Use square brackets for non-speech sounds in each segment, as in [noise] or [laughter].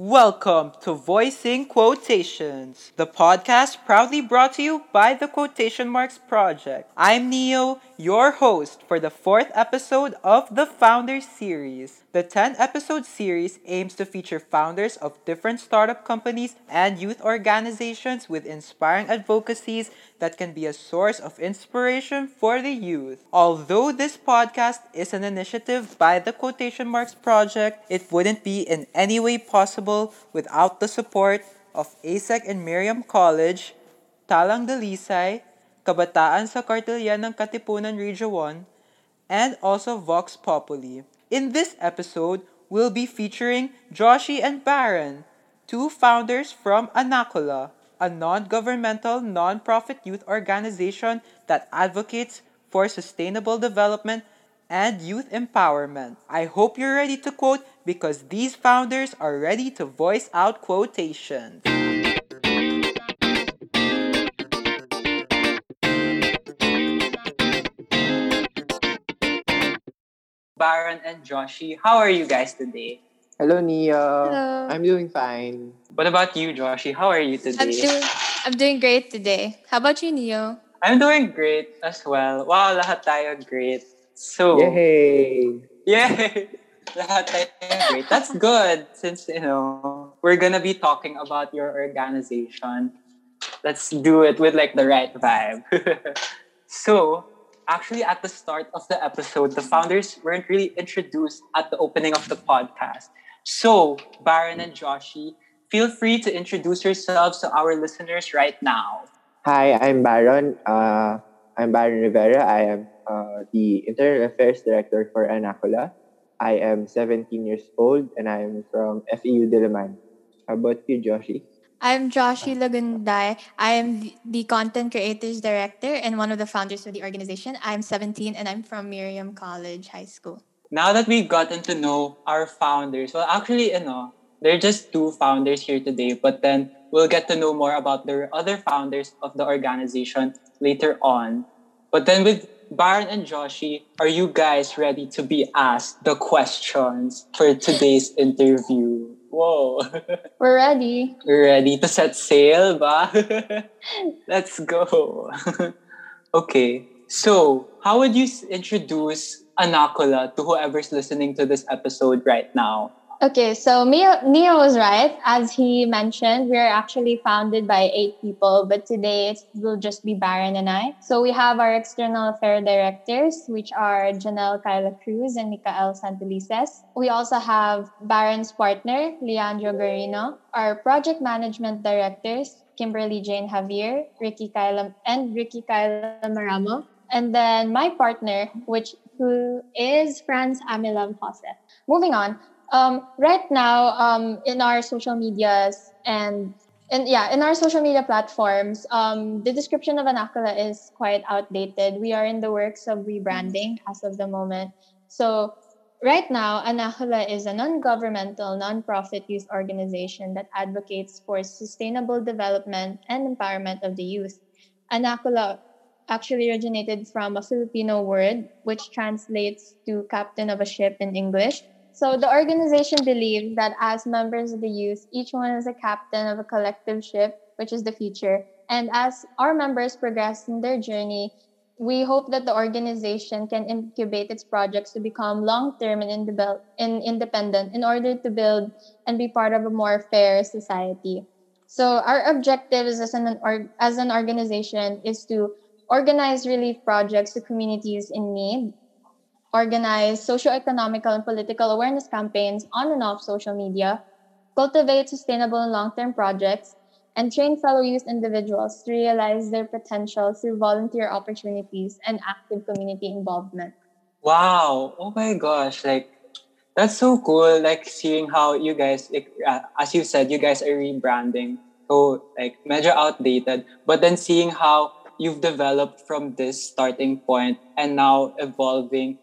Welcome to Voicing Quotations, the podcast proudly brought to you by the Quotation Marks Project. I'm Neo, your host for the fourth episode of the Founders Series. The 10 episode series aims to feature founders of different startup companies and youth organizations with inspiring advocacies that can be a source of inspiration for the youth. Although this podcast is an initiative by the Quotation Marks Project, it wouldn't be in any way possible without the support of ASEC and Miriam College, Talang Dalisay, Kabataan sa Kartilyan ng Katipunan Region 1, and also Vox Populi. In this episode, we'll be featuring Joshi and Baron, two founders from Anakula, a non-governmental, non-profit youth organization that advocates for sustainable development and youth empowerment. I hope you're ready to quote because these founders are ready to voice out quotations. Baron and Joshi, how are you guys today? Hello, Neo. Hello. I'm doing fine. What about you, Joshi? How are you today? I'm doing I'm doing great today. How about you, Neo? I'm doing great as well. Wow, lahat tayo great. So, Yay! yay! [laughs] lahat tayo great. That's good since, you know, we're gonna be talking about your organization. Let's do it with like the right vibe. [laughs] so, actually at the start of the episode, the founders weren't really introduced at the opening of the podcast. So, Baron and Joshi, feel free to introduce yourselves to our listeners right now. Hi, I'm Baron. Uh, I'm Baron Rivera. I am uh, the Internal Affairs Director for Anakula. I am 17 years old and I am from FEU Diliman. How about you, Joshi? I'm Joshi Lagunday. I am the- the content creators director and one of the founders of the organization. I'm 17 and I'm from Miriam College High School. Now that we've gotten to know our founders, well, actually, you know, they're just two founders here today, but then we'll get to know more about the other founders of the organization later on. But then with Baron and Joshi, are you guys ready to be asked the questions for today's interview? Whoa. [laughs] We're ready. We're ready to set sail, ba? [laughs] Let's go. [laughs] okay. So, how would you introduce Anakula to whoever's listening to this episode right now? Okay, so Neo, Neo was right. As he mentioned, we are actually founded by eight people, but today it will just be Baron and I. So we have our external affair directors, which are Janelle Kyla Cruz and Mikael Santelices. We also have Baron's partner, Leandro Garino, our project management directors, Kimberly Jane Javier, Ricky Kyla, and Ricky Kyla Maramo. And then my partner, which who is Franz Amilam Jose. Moving on, um, right now um, in our social medias and and yeah in our social media platforms um, the description of anakula is quite outdated. We are in the works of rebranding as of the moment. So right now anakula is a non-governmental non-profit youth organization that advocates for sustainable development and empowerment of the youth. Anakula actually originated from a filipino word which translates to captain of a ship in english so the organization believes that as members of the youth, each one is a captain of a collective ship, which is the future. And as our members progress in their journey, we hope that the organization can incubate its projects to become long-term and, independent in order to build and be part of a more fair society. So our objective as an as an organization is to organize relief projects to communities in need organize socio-economical and political awareness campaigns on and off social media, cultivate sustainable and long-term projects, and train fellow youth individuals to realize their potential through volunteer opportunities and active community involvement. Wow. Oh my gosh. Like, that's so cool. Like, seeing how you guys, like, uh, as you said, you guys are rebranding. So, like, major outdated. But then seeing how you've developed from this starting point and now evolving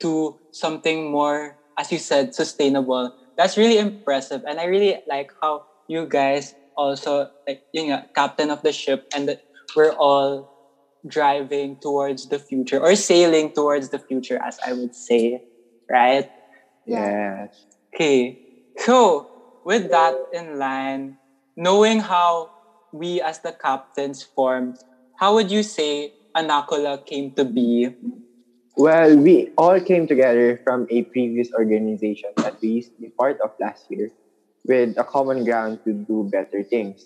to something more, as you said, sustainable. That's really impressive. And I really like how you guys also, like, you know, captain of the ship and that we're all driving towards the future or sailing towards the future, as I would say, right? Yeah. Yes. Okay. So, with that in line, knowing how we as the captains formed, how would you say Anakula came to be? Well, we all came together from a previous organization that we used to be part of last year with a common ground to do better things.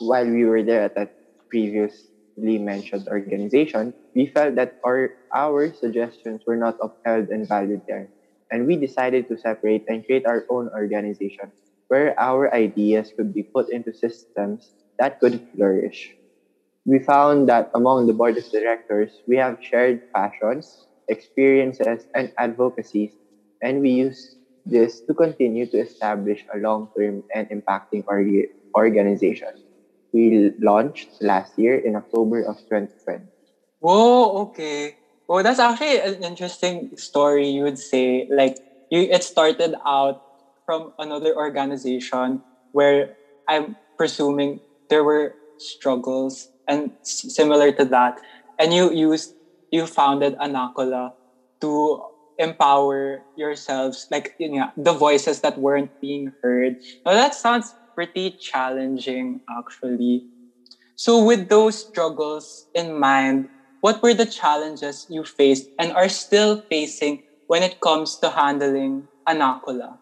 While we were there at that previously mentioned organization, we felt that our, our suggestions were not upheld and valued there. And we decided to separate and create our own organization where our ideas could be put into systems that could flourish. We found that among the board of directors, we have shared passions, experiences, and advocacies, and we use this to continue to establish a long-term and impacting org- organization. We launched last year in October of 2020. Whoa, okay. Well, that's actually an interesting story. You would say, like, you it started out from another organization where I'm presuming there were struggles and similar to that, and you used you founded Anakula to empower yourselves, like you know, the voices that weren't being heard. Now that sounds pretty challenging, actually. So, with those struggles in mind, what were the challenges you faced and are still facing when it comes to handling Anakula?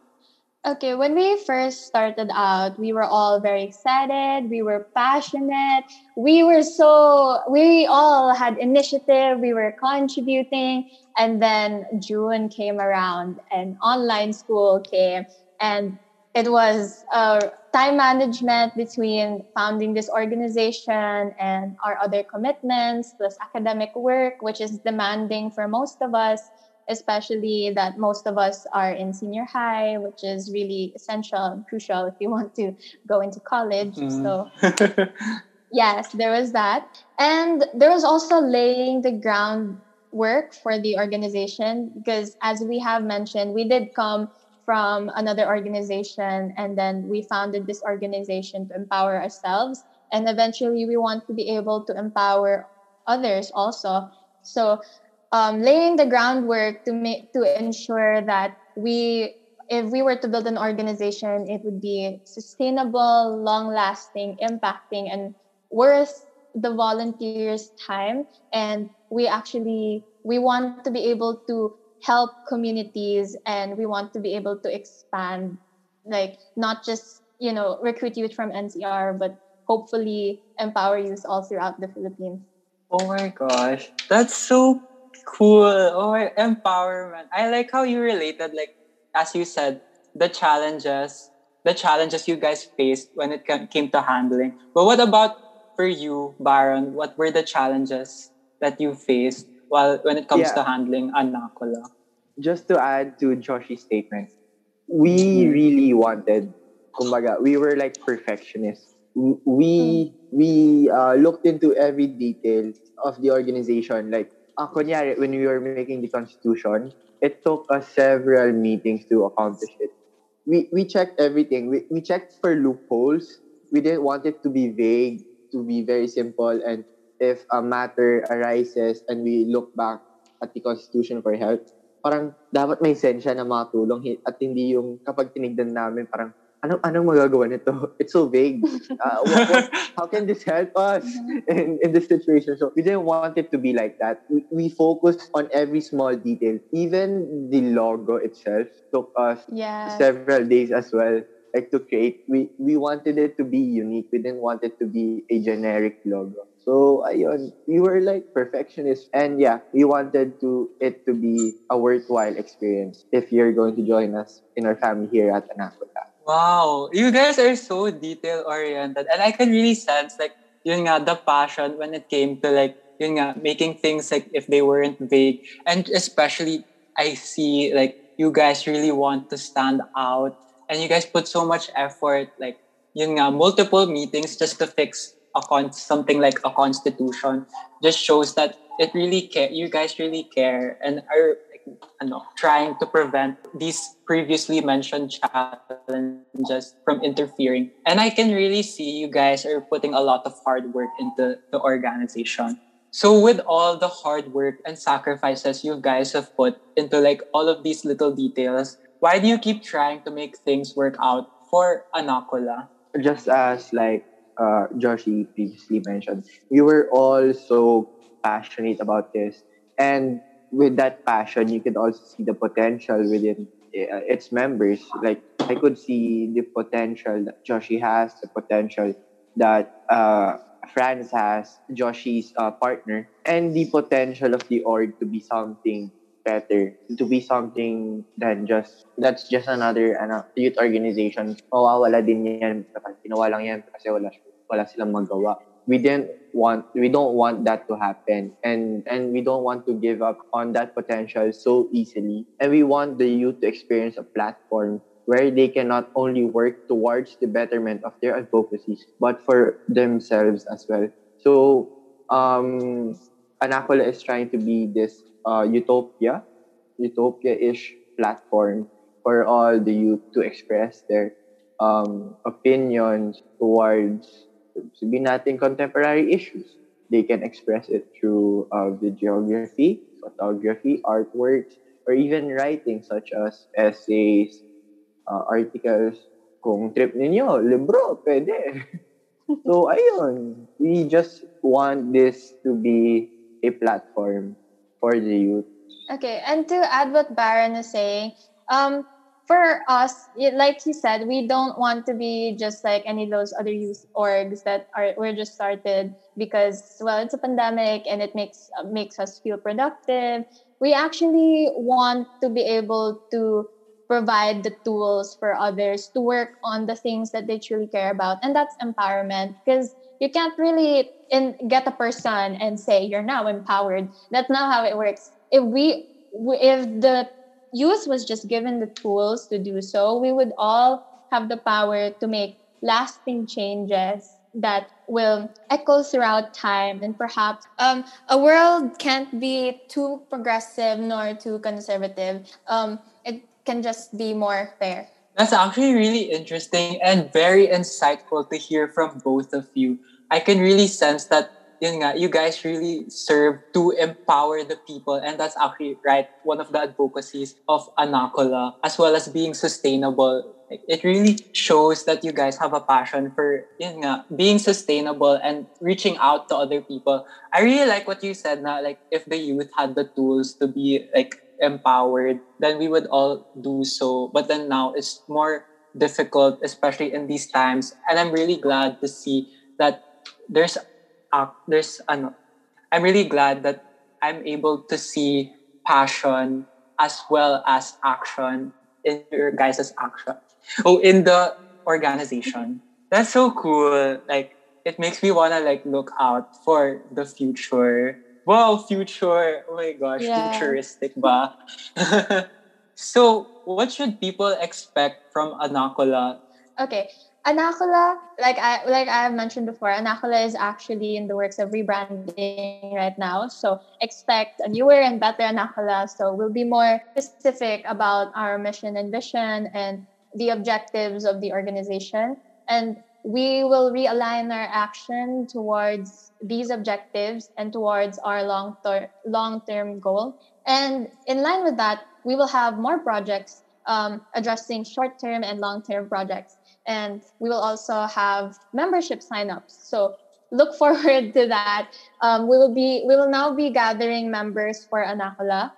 Okay, when we first started out, we were all very excited. We were passionate. We were so, we all had initiative. We were contributing. And then June came around and online school came. And it was uh, time management between founding this organization and our other commitments, plus academic work, which is demanding for most of us especially that most of us are in senior high, which is really essential and crucial if you [laughs] want to go into college. Mm. So, [laughs] yes, there was that. And there was also laying the groundwork for the organization because, as we have mentioned, we did come from another organization and then we founded this organization to empower ourselves. And eventually, we want to be able to empower others also. So, um, laying the groundwork to make to ensure that we if we were to build an organization it would be sustainable long lasting impacting and worth the volunteers time. And we actually we want to be able to help communities and we want to be able to expand like not just you know recruit youth from ncr but hopefully empower youth all throughout the philippines. Oh my gosh, that's so cool. Oh, empowerment. I like how you related, like, as you said, the challenges, the challenges you guys faced when it came to handling. But what about for you, Baron? What were the challenges that you faced while when it comes Yeah. to handling Anakula? Just to add to Joshi's statement, we mm-hmm. really wanted, kumbaga, we were like perfectionists. We we uh, looked into every detail of the organization. Like, uh, kunyari, when we were making the constitution, it took us several meetings to accomplish it. We we checked everything. We we checked for loopholes. We didn't want it to be vague, to be very simple. And if a matter arises and we look back at the constitution for help, parang dapat may sense siya na makatulong hi- at hindi yung kapag tinignan namin parang anong anong magagawa nito? [laughs] It's so vague. Uh, what- what- [laughs] how can this help us in, in this situation? So we didn't want it to be like that. We, we focused on every small detail. Even the logo itself took us yeah several days as well like to create we we wanted it to be unique we didn't want it to be a generic logo so ayun we were like perfectionists and yeah we wanted to it to be a worthwhile experience if you're going to join us in our family here at Anacoda. Wow, you guys are so detail oriented, and I can really sense like yun nga the passion when it came to like yun nga making things like if they weren't vague, and especially I see like you guys really want to stand out, and you guys put so much effort like yun nga multiple meetings just to fix a con something like a constitution just shows that it really care you guys really care and are ano, trying to prevent these previously mentioned challenges from interfering. And I can really see you guys are putting a lot of hard work into the organization. So with all the hard work and sacrifices you guys have put into like all of these little details, why do you keep trying to make things work out for Anakula? Just as like uh, Joshi previously mentioned, we were all so passionate about this. And with that passion, you could also see the potential within uh, its members. Like, I could see the potential that Joshi has, the potential that uh, Franz has, Joshi's uh, partner, and the potential of the org to be something better, to be something than just, that's just another ano, youth organization. Mawawala din yan. Ginawa lang yan kasi wala, wala silang magawa. We didn't want, we don't want that to happen. And, and we don't want to give up on that potential so easily. And we want the youth to experience a platform where they can not only work towards the betterment of their advocacies, but for themselves as well. So, um, Anacola is trying to be this uh, utopia, utopia-ish platform for all the youth to express their um, opinions towards, sabihin natin, contemporary issues. They can express it through uh, videography, photography, artworks, or even writing such as essays, uh, articles. Kung trip ninyo, libro, pwede. [laughs] so, ayun. We just want this to be a platform for the youth. Okay, and to add what Baron is saying, um, for us, it, like he said, we don't want to be just like any of those other youth orgs that are were just started because well, it's a pandemic and it makes makes us feel productive. We actually want to be able to provide the tools for others to work on the things that they truly care about, and that's empowerment because you can't really in, get a person and say you're now empowered. That's not how it works. If we if the youth was just given the tools to do so, we would all have the power to make lasting changes that will echo throughout time. And perhaps um, a world can't be too progressive nor too conservative. Um, it can just be more fair. That's actually really interesting and very insightful to hear from both of you. I can really sense that yun nga, you guys really serve to empower the people. And that's actually, right, one of the advocacies of Anacola, as well as being sustainable. It really shows that you guys have a passion for yun nga, being sustainable and reaching out to other people. I really like what you said na like if the youth had the tools to be like empowered, then we would all do so. But then now it's more difficult, especially in these times. And I'm really glad to see that there's uh, there's ano, I'm really glad that I'm able to see passion as well as action in your guys' action. Oh, in the organization. That's so cool. Like it makes me wanna like look out for the future. Wow, future. Oh my gosh, Yeah. futuristic ba? [laughs] so what should people expect from Anacola? Okay. Anacola, like I like I have mentioned before, Anacola is actually in the works of rebranding right now. So expect a newer and better Anacola. So we'll be more specific about our mission and vision and the objectives of the organization. And we will realign our action towards these objectives and towards our long ter- long-term goal. And in line with that, we will have more projects um, addressing short-term and long-term projects and we will also have membership signups. So look [laughs] forward to that. Um, we will be we will now be gathering members for Anacola.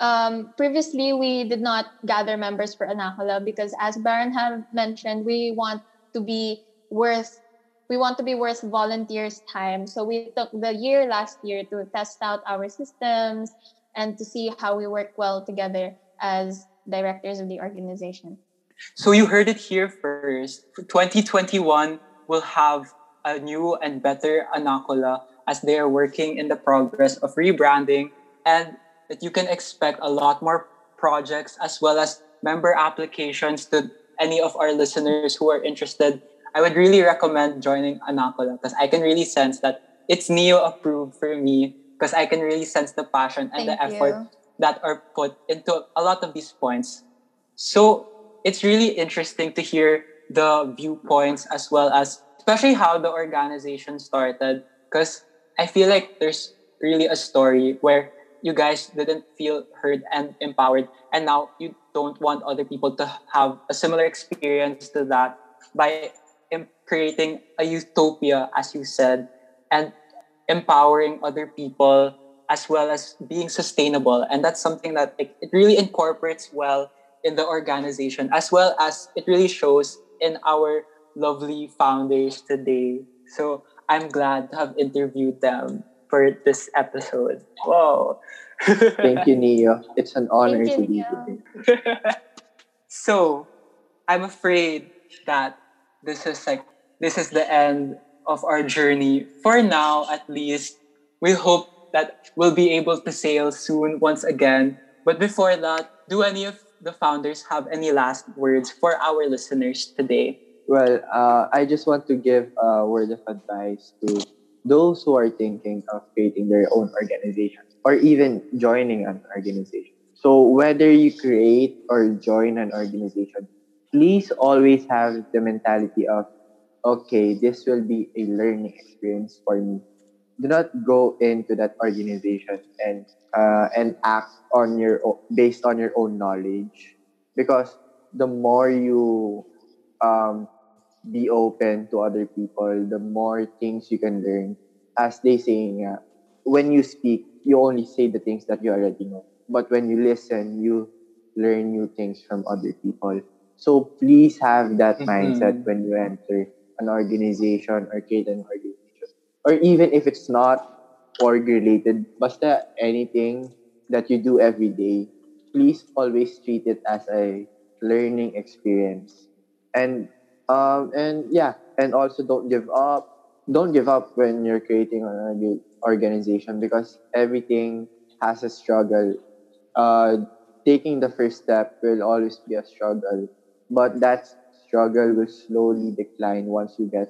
Um, previously, we did not gather members for Anacola because, as Baron have mentioned, we want to be worth we want to be worth volunteers' time. So we took the year last year to test out our systems and to see how we work well together as directors of the organization. So you heard it here first. 2021 will have a new and better Anacola as they are working in the progress of rebranding and that you can expect a lot more projects as well as member applications to any of our listeners who are interested. I would really recommend joining Anacola because I can really sense that it's Neo approved for me because I can really sense the passion and the effort you. that are put into a lot of these points. So it's really interesting to hear the viewpoints as well as especially how the organization started because I feel like there's really a story where you guys didn't feel heard and empowered and now you don't want other people to have a similar experience to that by creating a utopia as you said and empowering other people as well as being sustainable and that's something that it, it really incorporates well in the organization as well as it really shows in our lovely founders today. So i'm glad to have interviewed them for this episode. Whoa Thank you, Neo. It's an honor you, to be here. [laughs] so i'm afraid that this is like this is the end of our journey. For now at least we hope that we'll be able to sail soon once again. But before that do any of the founders have any last words for our listeners today Well, uh, I just want to give a word of advice to those who are thinking of creating their own organization or even joining an organization. So, whether you create or join an organization, please always have the mentality of, okay, this will be a learning experience for me. Do not go into that organization and uh, and act on your o- based on your own knowledge, because the more you um, be open to other people, the more things you can learn. As they say, nga, when you speak, you only say the things that you already know. But when you listen, you learn new things from other people. So please have that Mhm. mindset when you enter an organization or create an organization. Or even if it's not org related, basta anything that you do every day, please always treat it as a learning experience. And um and yeah, and also don't give up. Don't give up when you're creating an organization because everything has a struggle. Uh, taking the first step will always be a struggle, but that struggle will slowly decline once you get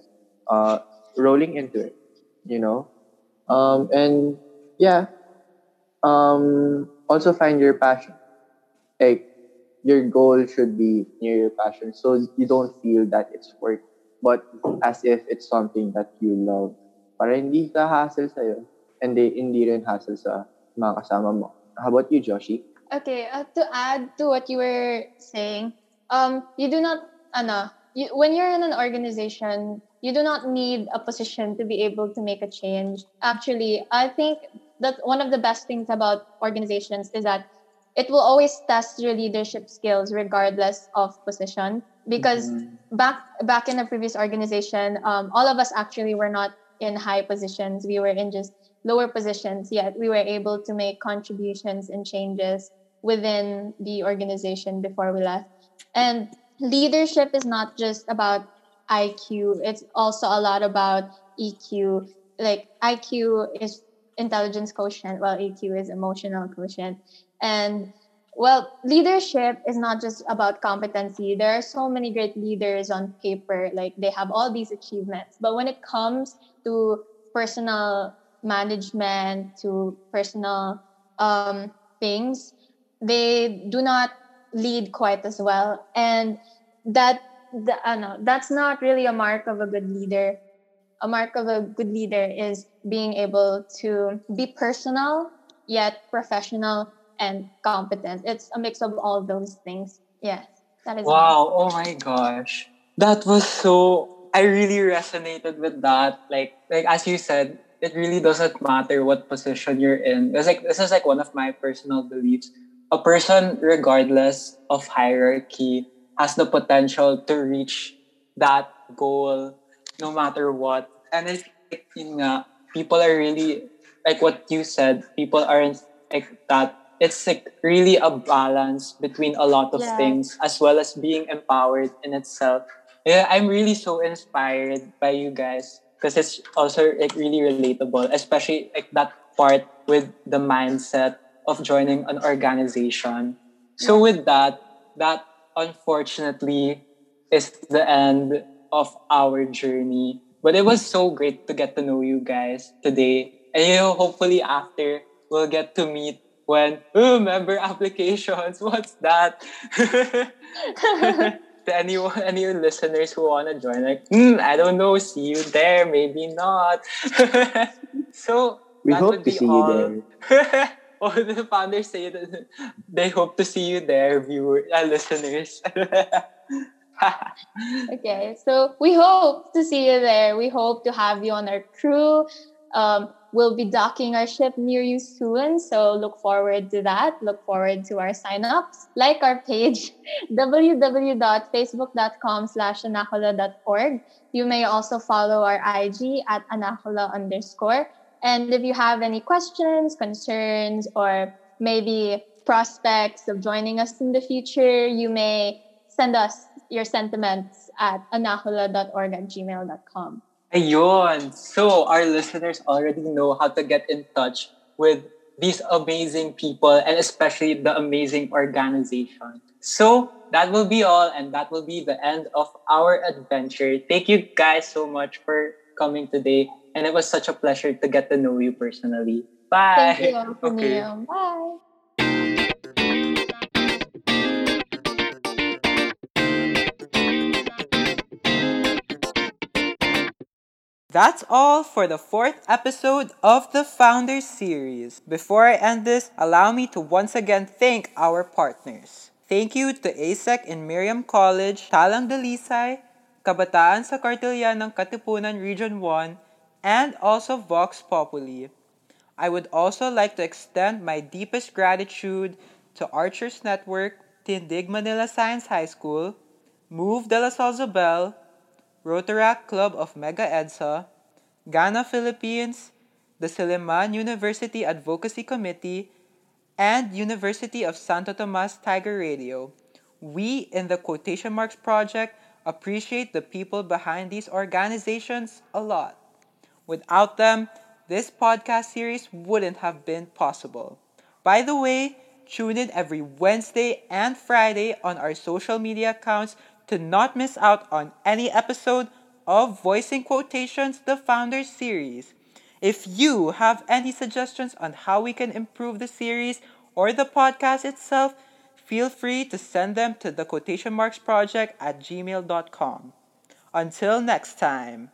uh rolling into it. You know, um and yeah, um also find your passion. Like your goal should be near your passion so you don't feel that it's work but as if it's something that you love para hindi ka hassle sa'yo and they, hindi rin hassle sa mga kasama mo. How about you, Joshi? Okay, uh, to add to what you were saying, um, you do not, ano, you, when you're in an organization, you do not need a position to be able to make a change. Actually, I think that one of the best things about organizations is that it will always test your leadership skills regardless of position. Because back back in the previous organization, um, all of us actually were not in high positions. We were in just lower positions, yet we were able to make contributions and changes within the organization before we left. And leadership is not just about IQ, it's also a lot about EQ. Like IQ is intelligence quotient, while EQ is emotional quotient. And well, leadership is not just about competency. There are so many great leaders on paper, like they have all these achievements. But when it comes to personal management, to personal um, things, they do not lead quite as well. And that, the, ano, that's not really a mark of a good leader. A mark of a good leader is being able to be personal, yet professional and competent. It's a mix of all those things. Yes, that is Wow, oh my gosh. That was so I really resonated with that. Like like as you said, it really doesn't matter what position you're in. It's like this is like one of my personal beliefs. A person, regardless of hierarchy, has the potential to reach that goal no matter what. And I think yun nga, people are really like what you said, people aren't like that it's like really a balance between a lot of Yeah. things as well as being empowered in itself. Yeah, I'm really so inspired by you guys because it's also like really relatable, especially like that part with the mindset of joining an organization. So with that, that unfortunately is the end of our journey. But it was so great to get to know you guys today. And you know, hopefully after we'll get to meet when oh, member [laughs] applications. What's that? [laughs] to anyone, any listeners who wanna join, like, hmm, I don't know, see you there, maybe not. [laughs] so We that hope would to be see all. you there. [laughs] all the founders say that they hope to see you there, viewer, uh, listeners. [laughs] okay, so we hope to see you there. We hope to have you on our crew. Um, we'll be docking our ship near you soon, so look forward to that. Look forward to our sign-ups. Like our page, [laughs] www.facebook.com slash anakula.org. You may also follow our IG at anakula underscore. And if you have any questions, concerns, or maybe prospects of joining us in the future, you may send us your sentiments at anakula.org at gmail.com. Ayun. So our listeners already know how to get in touch with these amazing people and especially the amazing organization. So that will be all and that will be the end of our adventure. Thank you guys so much for coming today and it was such a pleasure to get to know you personally. Bye. Thank you, okay. Bye. That's all for the fourth episode of the Founders Series. Before I end this, allow me to once again thank our partners. Thank you to ASEC in Miriam College, Talang Dalisay, Kabataan sa Kartilyan ng Katipunan Region 1, and also Vox Populi. I would also like to extend my deepest gratitude to Archers Network, Tindig Manila Science High School, Move de la Salle Zobel, Rotaract Club of Mega EDSA, Ghana Philippines, the Silliman University Advocacy Committee, and University of Santo Tomas Tiger Radio. We in the Quotation Marks Project appreciate the people behind these organizations a lot. Without them, this podcast series wouldn't have been possible. By the way, tune in every Wednesday and Friday on our social media accounts to not miss out on any episode of Voicing Quotations, the Founders series. If you have any suggestions on how we can improve the series or the podcast itself, feel free to send them to the quotation marks project at gmail.com. Until next time.